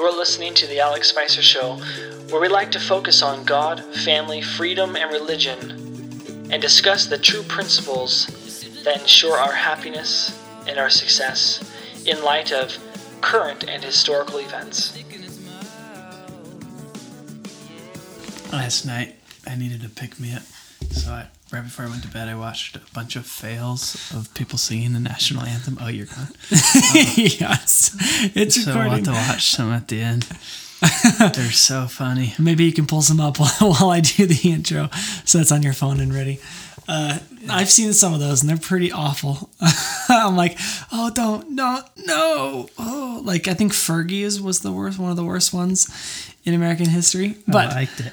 You're listening to The Alex Spicer Show, where we like to focus on God, family, freedom, and religion, and discuss the true principles that ensure our happiness and our success in light of current and historical events. Last night, I needed to pick me up, so I, right before I went to bed, I watched a bunch of fails of people singing the national anthem. Oh, you're gone. yes, it's So I'll have to watch some at the end. They're so funny. Maybe you can pull some up while, while I do the intro, so it's on your phone and ready. Uh, I've seen some of those, and they're pretty awful. I'm like, oh, don't, no, no. Oh, like I think Fergie's was the worst, one of the worst ones in American history. But I liked it.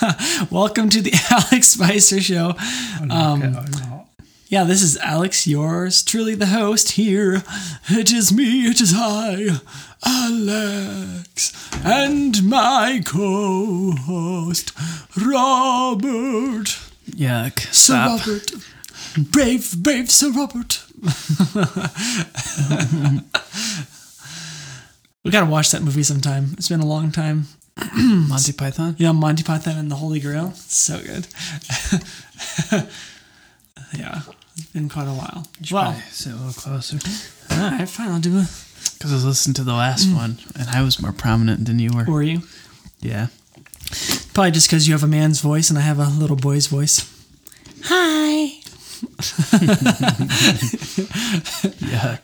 welcome to the Alex Spicer Show. Um, oh, no. Yeah, this is Alex, yours truly, the host here. It is me, it is I, Alex, and my co host, Robert. Yuck. Sir. Robert. Brave, brave Sir Robert. we gotta watch that movie sometime. It's been a long time. Monty Python? Yeah, Monty Python and the Holy Grail. So good. yeah, it's been quite a while. Well, sit a little closer. all right, fine. I'll do it. Because I was listening to the last mm. one, and I was more prominent than you were. Were you? Yeah. Probably just because you have a man's voice and I have a little boy's voice. Hi. Yuck.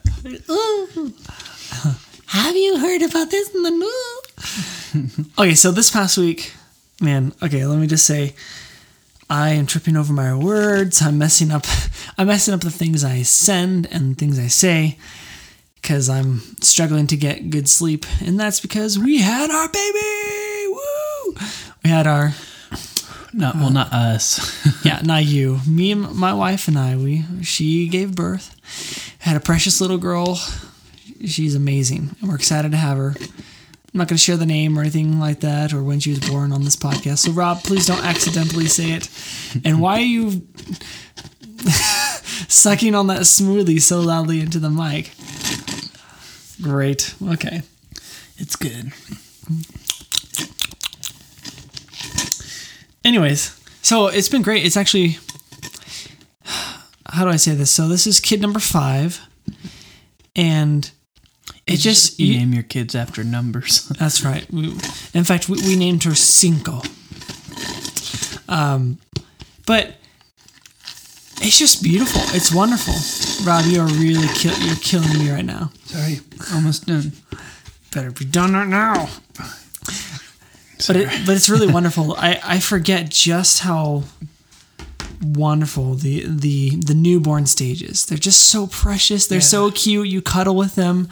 Have you heard about this in the news? okay, so this past week, man, okay, let me just say I am tripping over my words. I'm messing up I'm messing up the things I send and things I say cuz I'm struggling to get good sleep, and that's because we had our baby. Woo! We had our Not, well, not uh, us. yeah, not you. Me and my wife and I, we she gave birth, had a precious little girl. She's amazing, and we're excited to have her. I'm not going to share the name or anything like that, or when she was born on this podcast. So, Rob, please don't accidentally say it. And why are you sucking on that smoothie so loudly into the mic? Great. Okay. it's good. Anyways, so it's been great. It's actually how do I say this? So this is kid number five, and it just You you- name your kids after numbers. that's right. We, in fact, we, we named her Cinco. Um, but it's just beautiful. It's wonderful. Rob, you are really kill, you're killing me right now. Sorry. Almost done. Better be done right now. But it, but it's really wonderful. I, I forget just how wonderful the the the newborn stages. They're just so precious. They're so cute. You cuddle with them.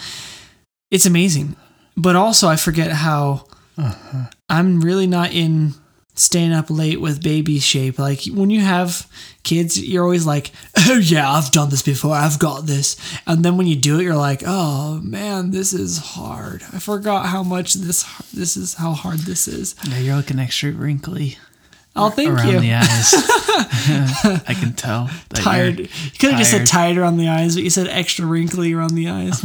It's amazing. But also I forget how uh-huh. I'm really not in staying up late with baby shape. Like when you have kids, you're always like, "Oh yeah, I've done this before. I've got this." And then when you do it, you're like, "Oh man, this is hard. I forgot how much this this is how hard this is." Yeah, you're looking extra wrinkly Oh, thank around you. the eyes. I can tell. Tired. you're could have just said tired. around the eyes, but you said extra wrinkly around the eyes.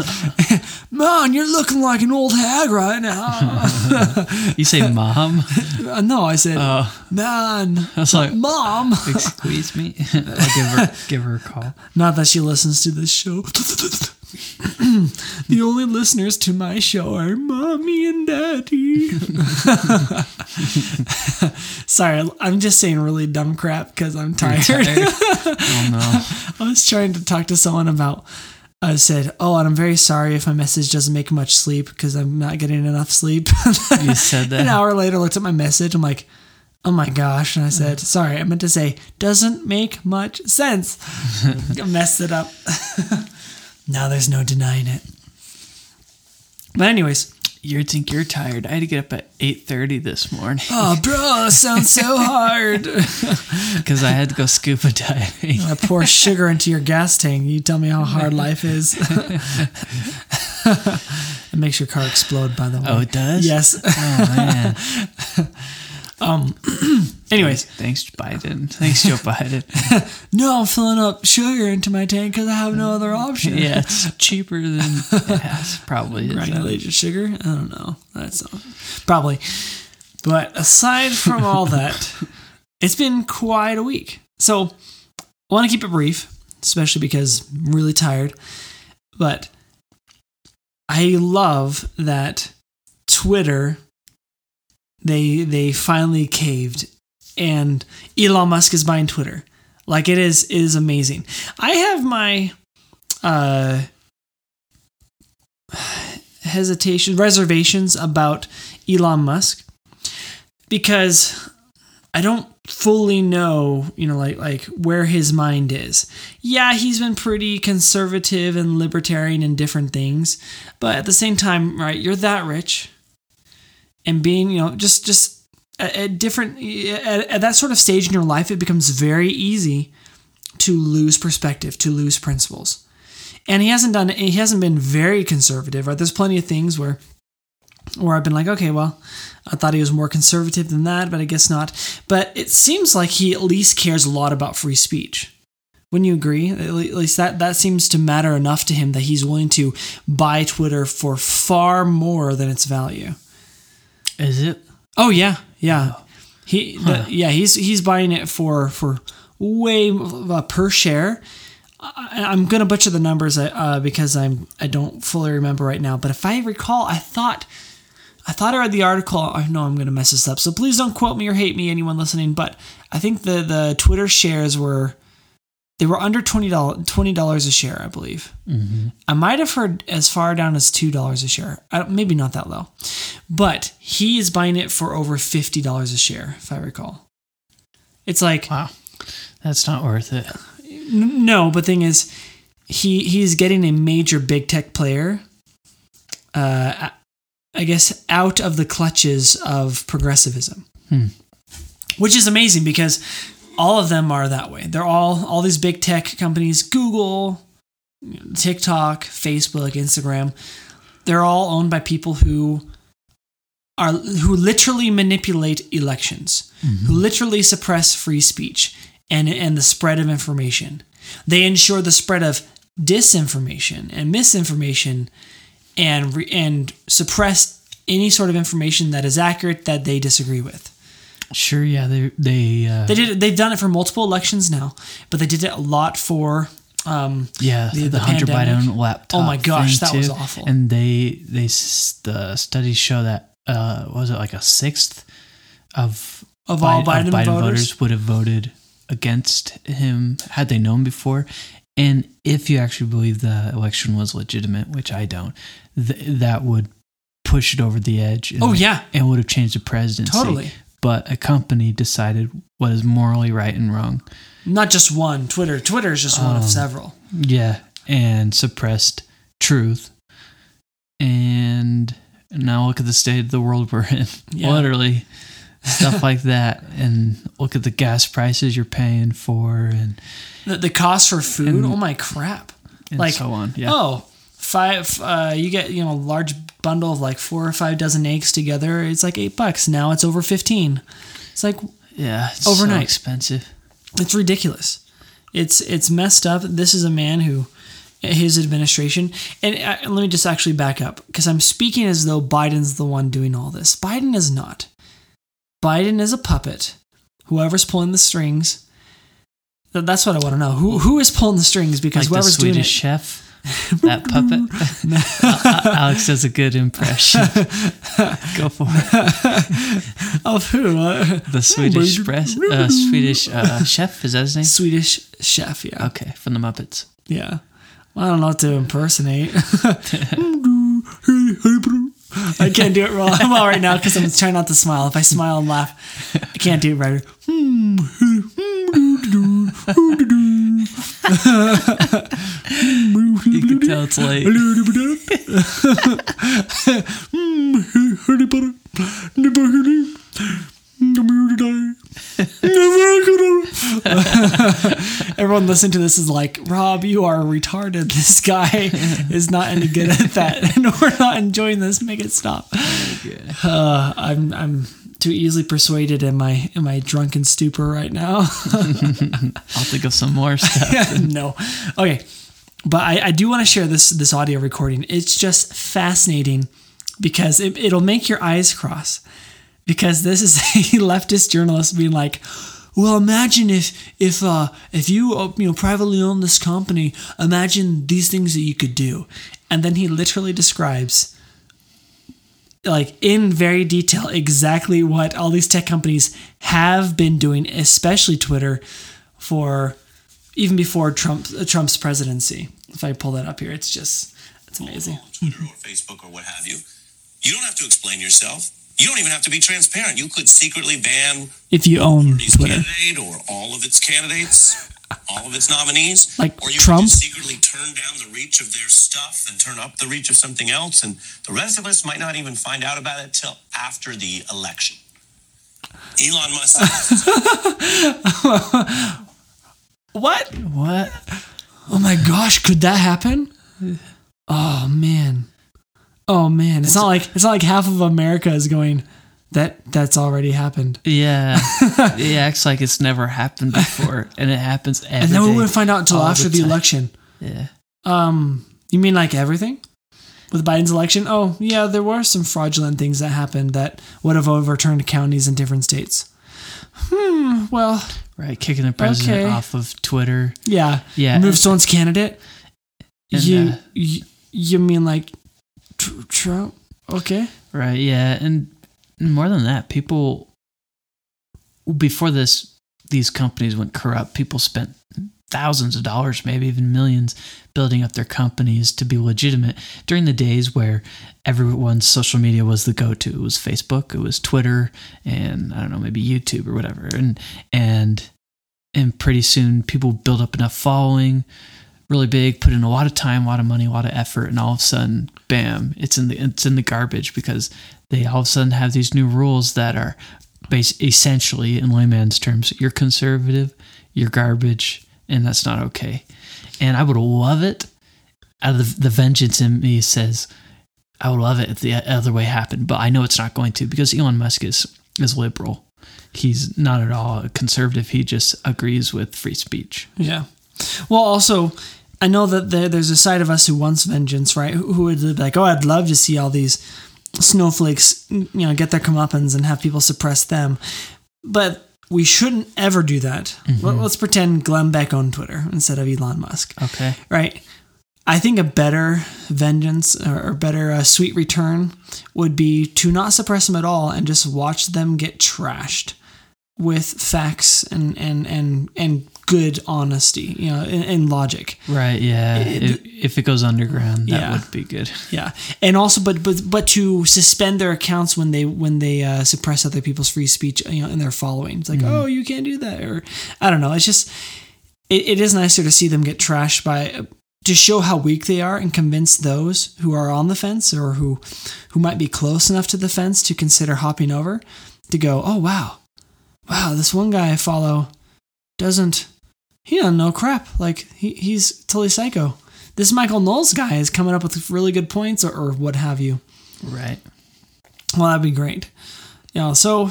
Man, you're looking like an old hag right now. You say mom? Uh, no, I said, Oh, man, I was like, mom. Excuse me. I'll give her give her a call. Not that she listens to this show. the only listeners to my show are mommy and daddy. Sorry, I'm just saying really dumb crap because I'm tired. Tired. Oh no. I was trying to talk to someone about. I said, "Oh, and I'm very sorry if my message doesn't make much sleep because I'm not getting enough sleep." You said that. An hour later, looked at my message. I'm like, "Oh my gosh!" And I said, "Sorry, I meant to say doesn't make much sense." I messed it up. Now there's no denying it. But anyways, You think you're tired. I had to get up at eight thirty this morning oh, bro, sounds so hard. because I had to go scuba diving. I pour sugar into your gas tank. You tell me how hard life is. it makes your car explode, by the way. Oh, it does. Yes. Oh man. Um, anyways, Thanks, Biden. Thanks, Joe Biden. no, I'm filling up sugar into my tank because I have no other option. yeah, it's cheaper than gas, probably. Granulated sugar. I don't know. That's not, probably. But aside from all that, it's been quite a week. So I want to keep it brief, especially because I'm really tired. But I love that Twitter they they finally caved and Elon Musk is buying Twitter. Like it is it is amazing. I have my uh hesitation reservations about Elon Musk because I don't fully know, you know, like like where his mind is. Yeah, he's been pretty conservative and libertarian in different things, but at the same time, right, you're that rich and being, you know, just just at, different at, at that sort of stage in your life it becomes very easy to lose perspective, to lose principles. And he hasn't done he hasn't been very conservative right? There's plenty of things where where i've been like okay well i thought he was more conservative than that but i guess not. But it seems like he at least cares a lot about free speech. Wouldn't you agree? At least that that seems to matter enough to him that he's willing to buy twitter for far more than its value Is it? Oh yeah, yeah. He, the, yeah, he's he's buying it for for way uh, per share. I, I'm gonna butcher the numbers uh, because I'm I don't fully remember right now. But if I recall, I thought I thought I read the article. I know I'm gonna mess this up, so please don't quote me or hate me, anyone listening. But I think the the Twitter shares were they were under twenty dollars twenty dollars a share, I believe. I might have heard as far down as two dollars a share. I don't, maybe not that low, but he is buying it for over fifty dollars a share, if I recall. It's like Wow. That's not worth it. no, but thing is, he he's getting a major big tech player. Uh, I guess out of the clutches of progressivism, which is amazing because all of them are that way. They're all all these big tech companies, Google, TikTok, Facebook, Instagram. They're all owned by people who are who literally manipulate elections, who mm-hmm. literally suppress free speech and and the spread of information. They ensure the spread of disinformation and misinformation and re- and suppress any sort of information that is accurate that they disagree with. Sure, yeah, they they uh, they did they've done it for multiple elections now, but they did it a lot for um, yeah the- the, the Hunter. Biden laptop. Oh my gosh, that was awful. And they they the studies show that uh was it like a sixth of Of all Biden voters? would have voted against him had they known before. And if you actually believe the election was legitimate, which I don't, th- that would push it over the edge. And, Oh, yeah. and would have changed the presidency. Totally. But a company decided what is morally right and wrong. not just one Twitter. Twitter is just one of Um, several. Yeah, and suppressed truth. And now look at the state of the world we're in. Yeah. Literally, stuff like that. And look at the gas prices you're paying for and, The, the cost for food. oh my crap! and Like so on. Yeah. oh five. Uh, you get you know a large bundle of like four or five dozen eggs together. It's like eight bucks. Now it's over fifteen. It's like yeah. It's so overnight. expensive. It's ridiculous. It's it's messed up. This is a man who his administration and uh, let me just actually back up because I'm speaking as though Biden's the one doing all this. Biden is not. Biden is a puppet. Whoever's pulling the strings. That's what I want to know. Who who is pulling the strings? Because Like the whoever's doing Swedish it. chef. That puppet. Alex does a good impression. Go for it. Of who? Uh, The Swedish press, uh, Swedish uh, chef is that his name? Swedish chef. Yeah. Okay, from the Muppets. Yeah. I don't know what to impersonate. I can't do it well, well right now because I'm trying not to smile. If I smile and laugh, I can't do it right. You can tell it's late. Everyone listening to this is like, Rob, you are retarded. This guy is not any good at that, and we're not enjoying this. Make it stop. Uh, I'm, I'm, too easily persuaded in my in my drunken stupor right now. I'll think of some more stuff. no. Okay. But I, I do want to share this this audio recording. It's just fascinating because it, it'll make your eyes cross. Because this is a leftist journalist being like, well, imagine if if uh, if you uh, you know privately own this company, imagine these things that you could do, and then he literally describes like in very detail exactly what all these tech companies have been doing, especially Twitter, for even before Trump Trump's presidency. If I pull that up here, it's just it's amazing. Oh, Twitter or Facebook or what have you. You don't have to explain yourself. You don't even have to be transparent. You could secretly ban If you own Twitter, candidate or all of its candidates, all of its nominees. Like or you Trump? could just secretly turn down the reach of their stuff and turn up the reach of something else, and the rest of us might not even find out about it till after the election. Elon Musk what? What? Oh my gosh, could that happen? Oh man. Oh man. It's not like it's not like half of America is going that that's already happened. Yeah. it acts like it's never happened before, and it happens every And then we wouldn't find out until after the, time. election. Yeah. Um you mean like everything? With Biden's election? Oh, yeah, there were some fraudulent things that happened that would have overturned counties in different states. Hmm, well, Right. Kicking the president Okay. off of Twitter. yeah. Yeah. Move someone's candidate? And, you, uh, you you mean like tr- Trump? Okay. Right. Yeah. And more than that, people before this, these companies went corrupt. People spent thousands of dollars, maybe even millions, building up their companies to be legitimate during the days where everyone's social media was the go-to. It was Facebook, it was Twitter, and I don't know, maybe YouTube or whatever. And and and pretty soon people build up enough following, really big, put in a lot of time, a lot of money, a lot of effort, and all of a sudden, bam, it's in the it's in the garbage because they all of a sudden have these new rules that are base essentially in layman's terms, you're conservative, you're garbage, and that's not okay. And I would love it. Uh, Out of the, vengeance in me says, I would love it if the other way happened, but I know it's not going to because Elon Musk is is liberal. He's not at all conservative. He just agrees with free speech. Yeah. Well, also, I know that there, there's a side of us who wants vengeance, right? Who, who would be like, oh, I'd love to see all these snowflakes, you know, get their comeuppance and have people suppress them. But we shouldn't ever do that. Let, us pretend Glenn Beck owned Twitter instead of Elon Musk, Okay. right? I think a better vengeance or, or better uh, sweet return would be to not suppress them at all and just watch them get trashed with facts and and and and good honesty, you know, and, and logic. Right. Yeah. It- if, if it goes underground, that Yeah. would be good. Yeah, and also, but but but to suspend their accounts when they when they uh, suppress other people's free speech, you know, in their following. It's like, oh, you can't do that, or I don't know. It's just it, it is nicer to see them get trashed by to show how weak they are and convince those who are on the fence or who who might be close enough to the fence to consider hopping over to go, oh wow, wow, this one guy I follow doesn't he doesn't know crap. Like he, he's totally psycho. This Michael Knowles guy is coming up with really good points or, or what have you. Right. Well, that'd be great. You know, so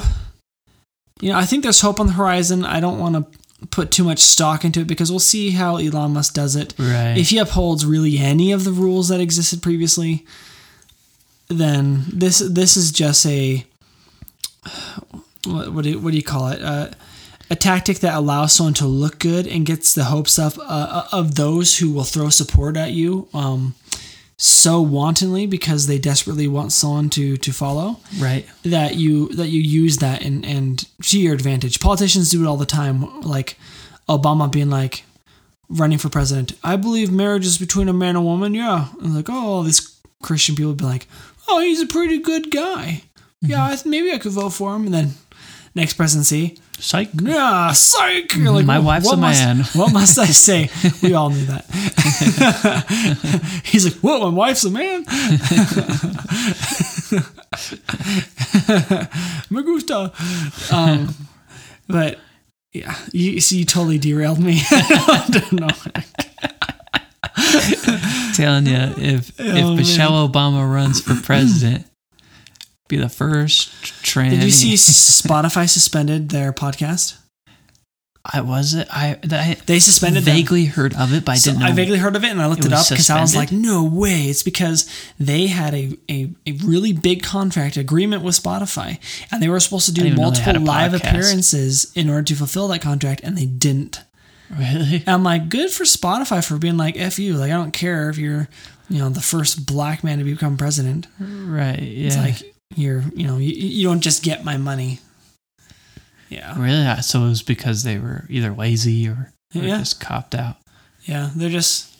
you know, I think there's hope on the horizon. I don't want to put too much stock into it because we'll see how Elon Musk does it. Right. If he upholds really any of the rules that existed previously, then this this is just a what, what, do, you, what do you call it? Uh, a tactic that allows someone to look good and gets the hopes up uh, of those who will throw support at you um, so wantonly because they desperately want someone to to follow right. that you that you use that and and to your advantage. Politicians do it all the time, like Obama being like running for president. I believe marriage is between a man and a woman. Yeah, and like oh, all these Christian people would be like, oh, he's a pretty good guy. Yeah, I th- maybe I could vote for him. And then next presidency, Psych. yeah, psych. You're like, My "Wh- wife's a must- man." what must I say? We all knew that. He's like, what? My wife's a man. Me gusta. Um, but yeah, you see, you totally derailed me. I don't know. telling you, if Oh, if man. Michelle Obama runs for president, be the first tranny. Did you see Spotify suspended their podcast? I was it. I, I They suspended them. vaguely heard of it, but I So didn't know. I vaguely heard of it and I looked it it, up because I was like, no way. It's because they had a, a, a really big contract agreement with Spotify and they were supposed to do didn't even know they had multiple live podcast. appearances in order to fulfill that contract and they didn't. really. And I'm like, good for Spotify for being like, F you. Like, I don't care if you're, you know, the first black man to become president. Right. Yeah. It's like, you're, you know, you, you don't just get my money. Yeah. really. So it was because they were either lazy or, or Yeah. just copped out. Yeah. They're just,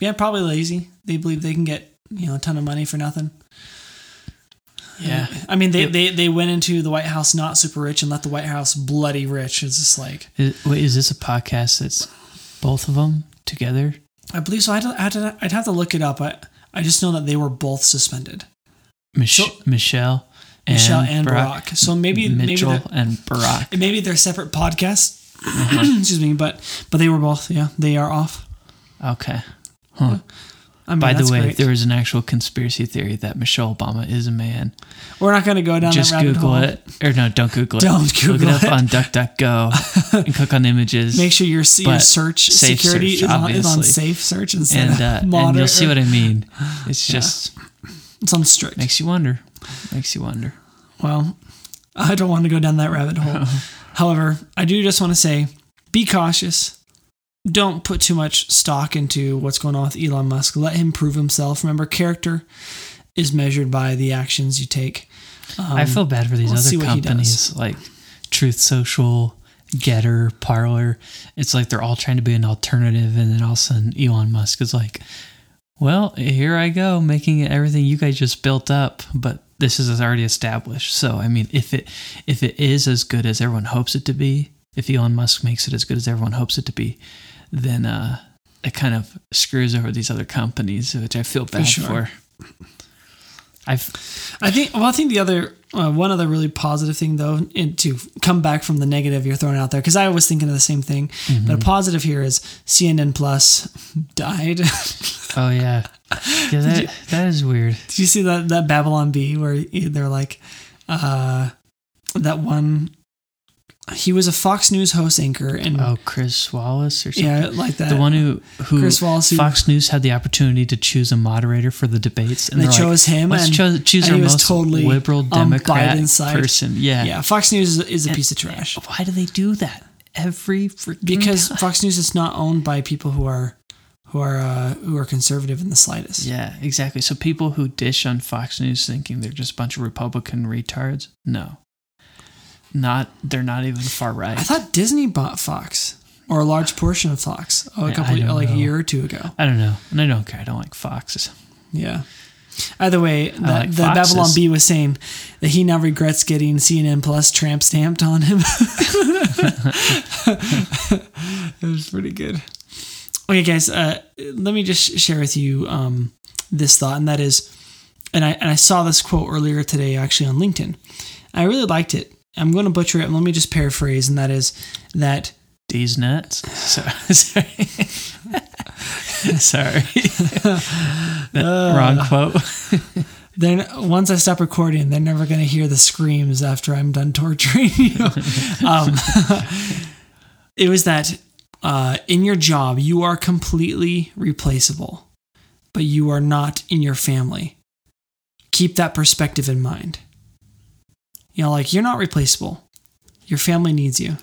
yeah, probably lazy. They believe they can get, you know, a ton of money for nothing. Yeah. I mean, they, It- they, they went into the White House not super rich and left the White House bloody rich. It's just like, Is, wait, is this a podcast that's both of them together? I believe so. I'd, I'd, I'd have to look it up. I, I just know that they were both suspended. Mich- So- Michelle and Michelle and Barack. So maybe, maybe Mitchell they're, and Barack. maybe they're separate podcasts. Uh-huh. Excuse me, but but they were both. Yeah, they are off. Okay. Huh. I mean, By the way, great. there was an actual conspiracy theory that Michelle Obama is a man. we're not going to go down Just that Google hole. it. Or no, don't Google it. Don't Look Google it up it. on DuckDuckGo and click on images. Make sure your, your search safe security search, is, on, is on safe search instead and, uh, and you'll see what I mean. It's just it's on strict. makes you wonder. Makes you wonder. Well, I don't want to go down that rabbit hole. Oh. However, I do just want to say be cautious. Don't put too much stock into what's going on with Elon Musk. Let him prove himself. Remember, character is measured by the actions you take. I um, feel bad for these see other companies like Truth Social, Gettr, Parler. It's like they're all trying to be an alternative, and then all of a sudden Elon Musk is like, "Well, here I go, making everything you guys just built up, but this is already established." So, I mean, if it if it is as good as everyone hopes it to be, if Elon Musk makes it as good as everyone hopes it to be, then uh, it kind of screws over these other companies, which I feel bad sure. for. I've I think. Well, I think the other uh, one other really positive thing though, and to come back from the negative you're throwing out there, because I was thinking of the same thing. But a positive here is CNN Plus died. Oh yeah, yeah. That that is weird. Did you see that that Babylon Bee where they're like, uh, that one? He was a Fox News host anchor, and Oh, Chris Wallace or something. yeah, like that. the one who who Chris Wallace, Fox News had the opportunity to choose a moderator for the debates, and They they're chose like, him, and- cho- choose and our he was most totally liberal Democrat person. Yeah, yeah, Fox News is, is a And- piece of trash Why do they do that every freaking because time? Fox News is not owned by people who are who are uh, who are conservative in the slightest. Yeah, exactly. So people who dish on Fox News thinking they're just a bunch of Republican retards, no, not they're not even far right. I thought Disney bought Fox or a large portion of Fox oh, a couple like a year or two ago. I don't know, and I don't care. I don't like Foxes. Yeah. Either way, the, like the. Babylon Bee was saying that he now regrets getting CNN Plus tramp stamped on him. it was pretty good. Okay, guys, uh, let me just share with you um, this thought, and that is, and I and I saw this quote earlier today actually on LinkedIn. I really liked it. I'm going to butcher it. Let me just paraphrase, and that is that D's nuts. So, sorry. sorry. That wrong quote. then once I stop recording, they're never going to hear the screams after I'm done torturing you. um, it was that uh, in your job, you are completely replaceable, but you are not in your family. Keep that perspective in mind. You know, like you're not replaceable. Your family needs you.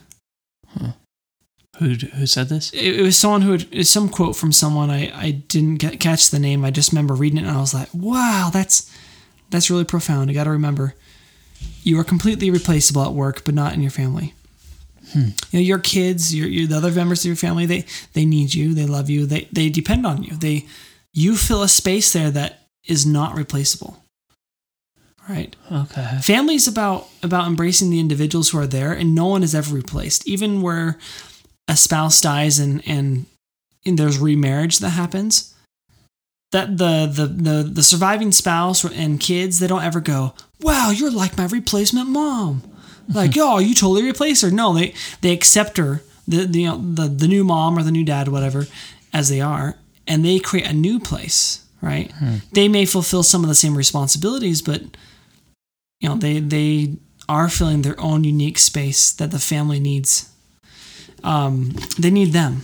Who who said this? It, it was someone who had, it's some quote from someone I, I didn't get, catch the name. I just remember reading it and I was like, wow, that's that's really profound. You got to remember, you are completely replaceable at work, but not in your family. Hmm. You know, your kids, your, your the other members of your family, they they need you, they love you, they they depend on you. They you fill a space there that is not replaceable. Right? Okay. Family's about about embracing the individuals who are there, and no one is ever replaced. Even where a spouse dies and and, and there's remarriage that happens, that the, the the the surviving spouse and kids they don't ever go, "Wow, you're like my replacement mom." Like, "Oh, you totally replace her." No, they they accept her, the the you know, the, the new mom or the new dad, whatever, as they are, and they create a new place. Right? Hmm. They may fulfill some of the same responsibilities, but you know they they are filling their own unique space that the family needs. Um, they need them.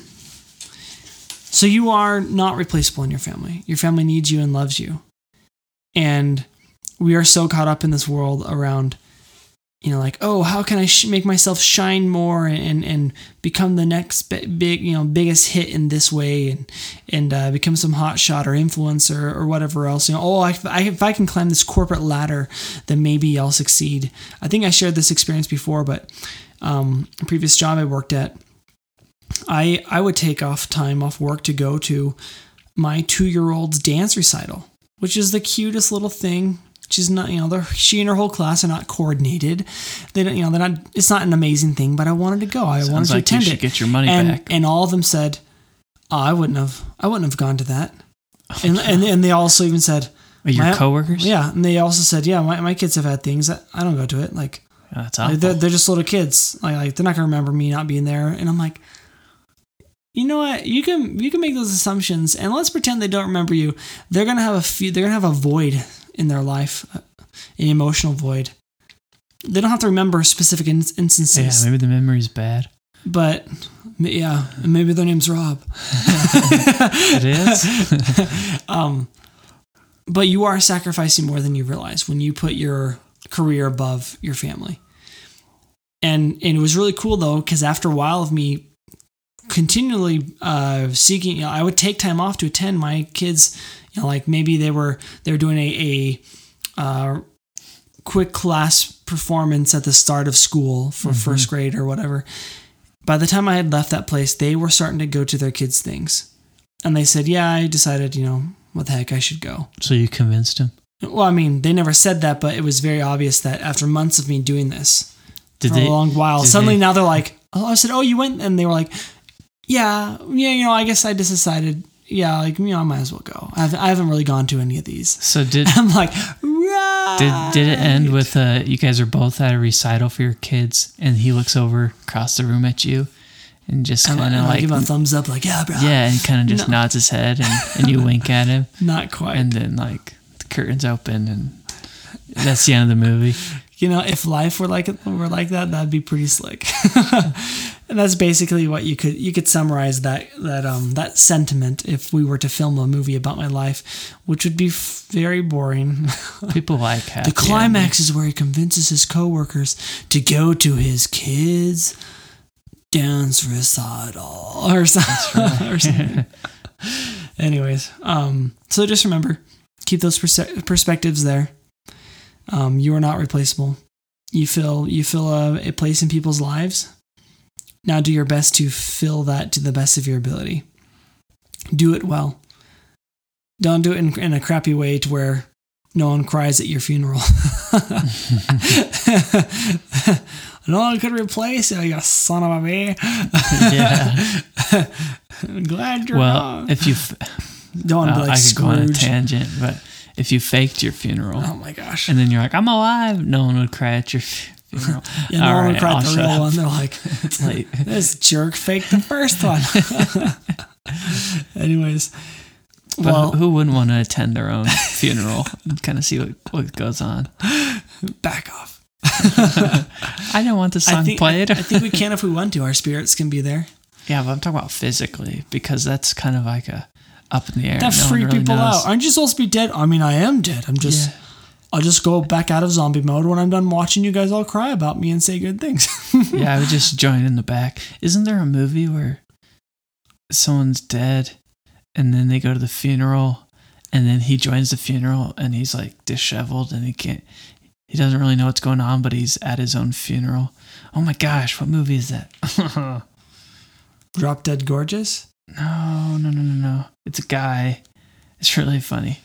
So you are not replaceable in your family. Your family needs you and loves you. And we are so caught up in this world around you know like oh how can i sh- make myself shine more and and become the next bi- big you know biggest hit in this way and and uh, become some hot shot or influencer or whatever else you know? Oh I, I, if i can climb this corporate ladder then maybe i'll succeed. I think i shared this experience before but um, a previous job i worked at i i would take off time off work to go to my two year old's dance recital which is the cutest little thing She's not, you know, they're, she and her whole class are not coordinated. They don't, you know, they're not. It's not an amazing thing, but I wanted to go. I Sounds wanted to like you attend should it. get your money and, back. And all of them said, oh, "I wouldn't have. I wouldn't have gone to that." Oh, and and and they also even said, Are your my- coworkers? "Yeah." And they also said, "Yeah, my, my kids have had things. that I don't go to it. Like, Oh, that's awful. they're, they're just little kids. Like, like they're not gonna remember me not being there." And I'm like. You know what? You can you can make those assumptions, and let's pretend they don't remember you. They're gonna have a few. They're gonna have a void in their life, uh, an emotional void. They don't have to remember specific in- yeah, instances, maybe the memory's bad. but yeah, maybe their name's Rob. It is. Um, but you are sacrificing more than you realize when you put your career above your family. And and it was really cool though because after a while of me continually uh, seeking, you know, I would take time off to attend my kids. You know, like maybe they were they were doing a a uh, quick class performance at the start of school for first grade or whatever. By the time I had left that place, they were starting to go to their kids' things. And they said, Yeah, I decided, you know, what the heck, I should go. so you convinced him? Well, I mean, they never said that, but it was very obvious that after months of me doing this Did for they? a long while, suddenly they- now they're like, Oh, I said, Oh, you went? And they were like, Yeah, yeah, you know, I guess I just decided, yeah, like, you know, I might as well go. I haven't, I haven't really gone to any of these. So did I'm like, Right. did did it end with uh you guys are both at a recital for your kids and he looks over across the room at you and just kind of like, give him a thumbs up, like, Yeah, bro. yeah and kind of just No. nods his head and, and you wink at him Not quite. and then like the curtains open and that's the end of the movie. You know, if life were like were like that, that'd be pretty slick. and that's basically what you could you could summarize that that um that sentiment if we were to film a movie about my life, which would be f- very boring. People like happy the climax is where he convinces his coworkers to go to his kids dance recital or something. or something. Anyways, um, so just remember, keep those perspectives there. Um, you are not replaceable. You fill you fill a, a place in people's lives. Now do your best to fill that to the best of your ability. Do it well. Don't do it in, in a crappy way to where no one cries at your funeral. no one could replace you, you son of a bee. yeah. I'm glad you're Well, if you, Don't want to be like I could go on a tangent, but if you faked your funeral Oh my gosh. and then you're like, I'm alive, no one would cry at your funeral. Yeah, no All one right, would cry at the real one. They're like, Like, this jerk faked the first one. Anyways, but well, who wouldn't want to attend their own funeral and kind of see what, what goes on? back off. I don't want the I song think, played. I think we can if we want to. Our spirits can be there. yeah, but I'm talking about physically because that's kind of like a up in the air. That No really people knows. out. Aren't you supposed to be dead? I mean, I am dead. I'm just. Yeah. I'll just go back out of zombie mode when I'm done watching you guys all cry about me and say good things. yeah, I would just join in the back. Isn't there a movie where someone's dead and then they go to the funeral and then he joins the funeral and he's like disheveled and he can't he doesn't really know what's going on, but he's at his own funeral. Oh my gosh, what movie is that? Drop Dead Gorgeous. No, no, no, no, no. It's a guy. It's really funny.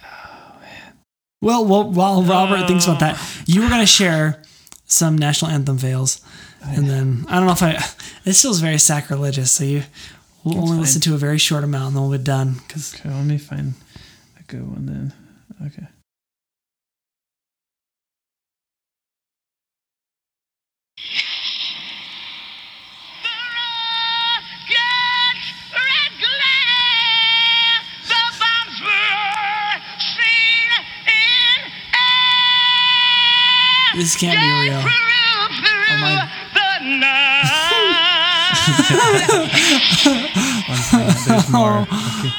Oh, man. Well, well while Robert thinks about that, you were going to share some national anthem fails. Oh, and then, I don't know if I. This feels very sacrilegious, so you. We'll only fine. listen to a very short amount and then we'll be done. Because Okay, let me find a good one then. Okay. This can't be real. Oh my. One second, there's more. Oh. Okay.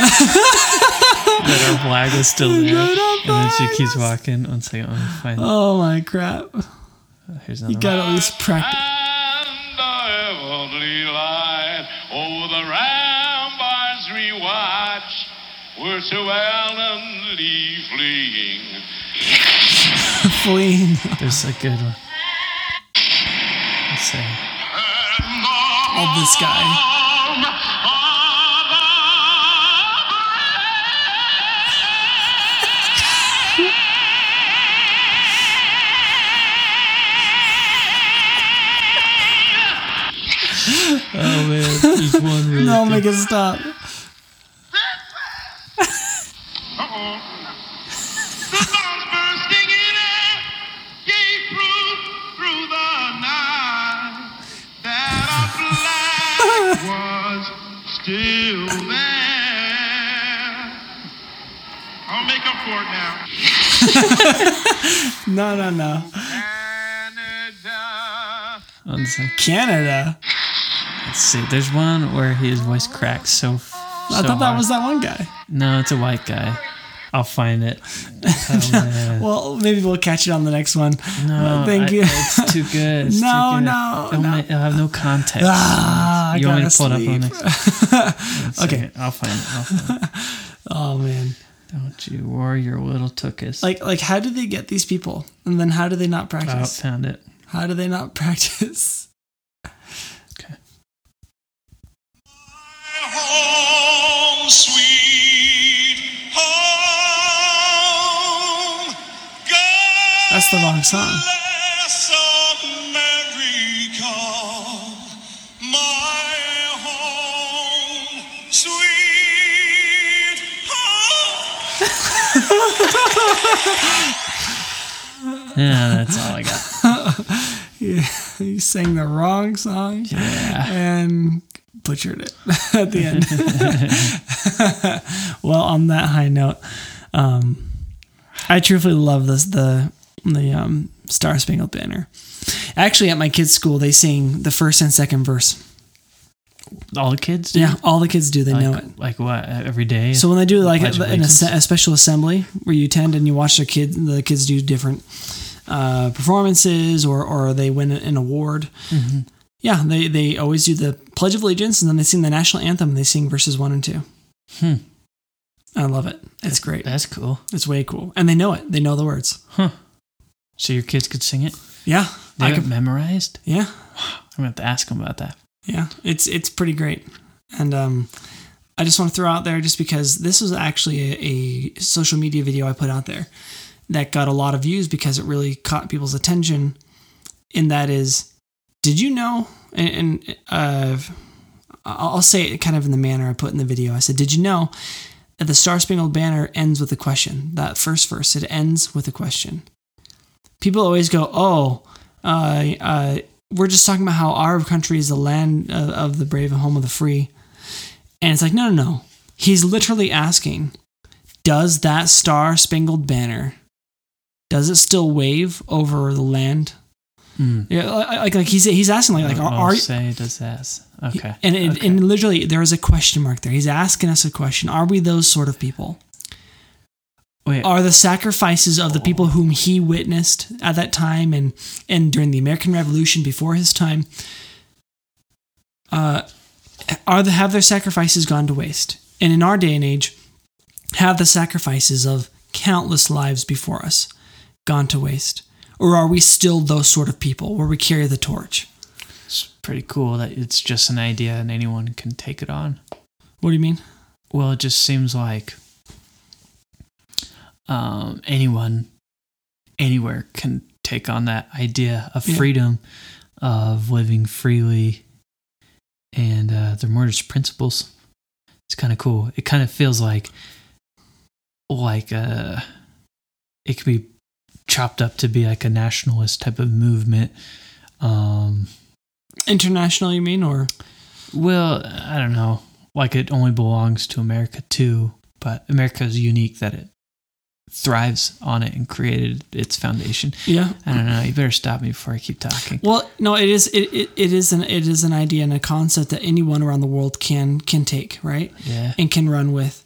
that our flag is still there. And then she keeps walking. One second, let me find it. Oh my crap. Here's You another gotta at least practice. Heavenly light over the ramparts we watch were so valiantly fleeing. Fleeing. There's a good one. Let's see. Oh, this guy. Oh man, there's one really No, make it stop. The bombs bursting in air gave proof through the night that our was still there. I'll make up for it now. No, no, no. Canada. Canada. Let's see. There's one where his voice cracks so. f- I so thought that hard. was that one guy. No, it's a white guy. I'll find it. Oh. Well, maybe we'll catch it on the next one. no, thank I- you. It's too good. It's too No, good. no, It'll, no. it'll have no context. Ah, I you want me to pull it up on sleep. next? One Okay. I'll find it. I'll find it. Oh man. Don't you worry your little tookus. Like, like, how do they get these people? And then how do they not oh, practice? found it. How do they not practice? That's the wrong song. bless America, my home, sweet home. Yeah, that's all I got. Yeah, you sang the wrong song Yeah. and butchered it at the end. well, on that high note, um, I truthfully love this the the um, Star Spangled Banner. Actually, at my kids' school, they sing the first and second verse. All the kids? do? Yeah, all the kids do. They Like, know it. like what? Every day? So when they do like a, an asse- a special assembly where you attend and you watch the kids, the kids do different uh, performances or or they win an award. Mm-hmm. Yeah, they they always do the Pledge of Allegiance and then they sing the national anthem. and They sing verses one and two. Hmm. I love it. It's great. That's cool. It's way cool, and they know it. They know the words. Huh. So your kids could sing it? Yeah, They I could. memorized? Yeah, I'm going to have to ask them about that. yeah. It's it's pretty great, and um, I just want to throw out there just because this was actually a, a social media video I put out there that got a lot of views because it really caught people's attention. And that is, did you know? And, and uh, I'll say it kind of in the manner I put in the video. I said, did you know that the Star Spangled Banner ends with a question? That first verse, it ends with a question. People always go, oh, uh, uh, we're just talking about how our country is the land of, of the brave and home of the free. And it's like, no, no, no. He's literally asking, does that Star Spangled Banner, does it still wave over the land? Hmm. Yeah, like, like he's he's asking like, like are, I'll are say does that. Okay. and it, okay. and literally there is a question mark there. He's asking us a question: Are we those sort of people? Wait, Are the sacrifices of the people whom he witnessed at that time and and during the American Revolution before his time? Uh, are the have their sacrifices gone to waste? And in our day and age, have the sacrifices of countless lives before us gone to waste? Or are we still those sort of people where we carry the torch? it's pretty cool that it's just an idea and anyone can take it on. What do you mean? Well, it just seems like um, anyone, anywhere can take on that idea of Yeah. freedom, of living freely, and uh, they're more just principles. It's kind of cool. It kind of feels like, like uh, it could be chopped up to be like a nationalist type of movement. Um, International, you mean, or Well, I don't know. Like it only belongs to America too, but America is unique that it thrives on it and created its foundation. yeah? I don't know. You better stop me before I keep talking. Well, no, it is it, it, it is an it is an idea and a concept that anyone around the world can can take, right? Yeah. And can run with.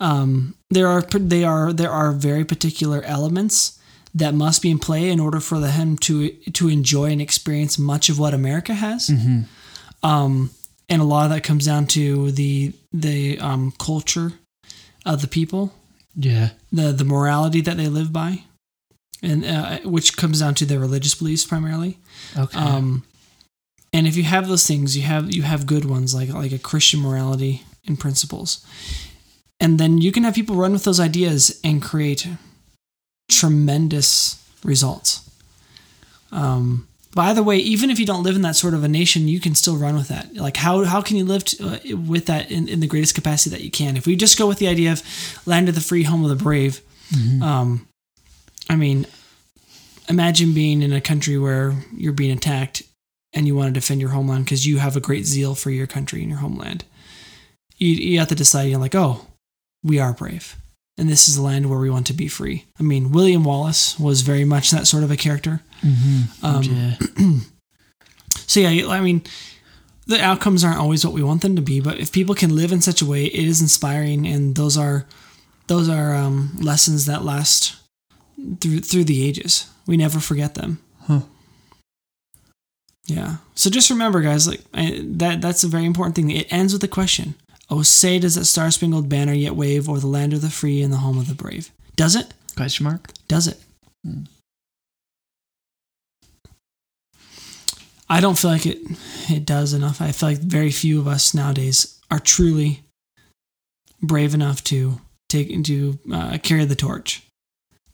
Um, there are they are there are very particular elements that must be in play in order for them to to enjoy and experience much of what America has. Um, and a lot of that comes down to the the um, culture of the people Yeah. the the morality that they live by, and uh, which comes down to their religious beliefs primarily. Okay. Um, and if you have those things, you have you have good ones like like a Christian morality and principles, and then you can have people run with those ideas and create tremendous results. Um, by the way, even if you don't live in that sort of a nation, you can still run with that. Like how how can you live to, uh, with that in, in the greatest capacity that you can? If we just go with the idea of land of the free, home of the brave, um, I mean, imagine being in a country where you're being attacked and you want to defend your homeland because you have a great zeal for your country and your homeland. You, you have to decide, you're like, oh, we are brave. And this is the land where we want to be free. I mean, William Wallace was very much that sort of a character. Um, yeah. So, yeah, I mean, the outcomes aren't always what we want them to be, but if people can live in such a way, it is inspiring. And those are, those are um, lessons that last through, through the ages. We never forget them. Huh. Yeah. So just remember, guys, like I, that. That's a very important thing. It ends with a question. Oh, say does that star spangled banner yet wave o'er the land of the free and the home of the brave? Does it? Question mark? Does it? I don't feel like it. It does enough. I feel like very few of us nowadays are truly brave enough to take to uh, carry the torch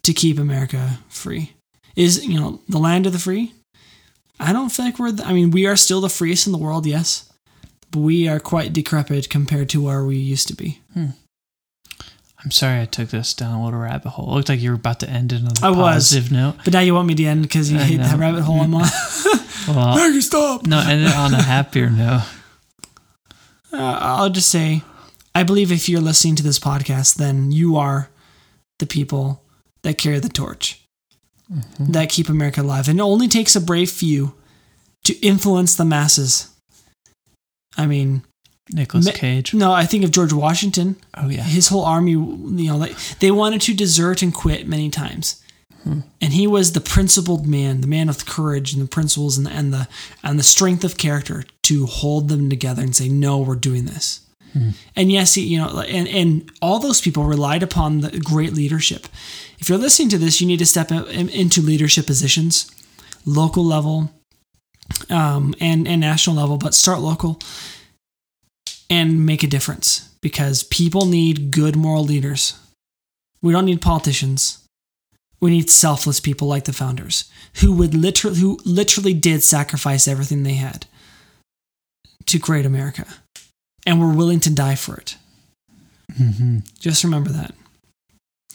to keep America free. Is you know the land of the free? I don't feel like we're. The, I mean, we are still the freest in the world, yes, but we are quite decrepit compared to where we used to be. I'm sorry I took this down a little rabbit hole. It looked like you were about to end it on a I was. positive note. But now you want me to end because you I hate that rabbit hole I'm on. Well, Make it stop. no, end it on a happier note. Uh, I'll just say, I believe if you're listening to this podcast, then you are the people that carry the torch, that keep America alive. And it only takes a brave few to influence the masses. I mean, Nicolas Cage. no, I think of George Washington. Oh yeah. His whole army, you know, like they wanted to desert and quit many times. Hmm. And he was the principled man, the man with courage and the principles and, and the and the strength of character to hold them together and say, "No, we're doing this." Hmm. And yes, he, you know, and and all those people relied upon the great leadership. If you're listening to this, you need to step in- in- into leadership positions, local level, um, and and national level, but start local and make a difference because people need good moral leaders. We don't need politicians. We need selfless people like the founders who would literally who literally did sacrifice everything they had to create America and were willing to die for it. Just remember that.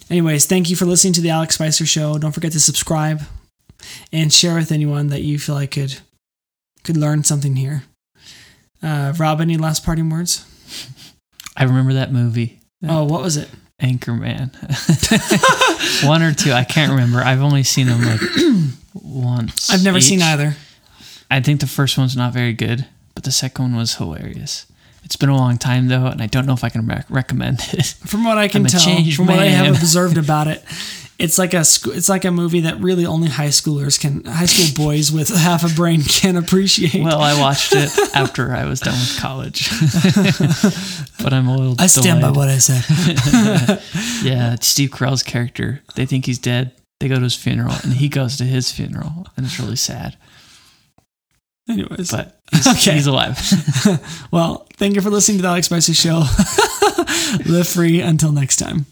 Anyways, thank you for listening to the Alex Spicer show. Don't forget to subscribe and share with anyone that you feel like could could learn something here. Uh, Rob, any last parting words? I remember that movie. Oh, what was it? Anchorman. One or two. I can't remember. I've only seen them like once. I've never seen either. I think the first one's not very good, but the second one was hilarious. It's been a long time though, and I don't know if I can rec- recommend it. From what I can tell, from what I have observed about it, it's like a sc- it's like a movie that really only high schoolers can, high school boys with half a brain can appreciate. Well, I watched it after I was done with college, but I'm a little. I stand by what I said. Yeah, Steve Carell's character. They think he's dead. They go to his funeral, and he goes to his funeral, and it's really sad. Anyways, But he's, Okay. he's alive. well, thank you for listening to the Alex Spicer Show. Live free until next time.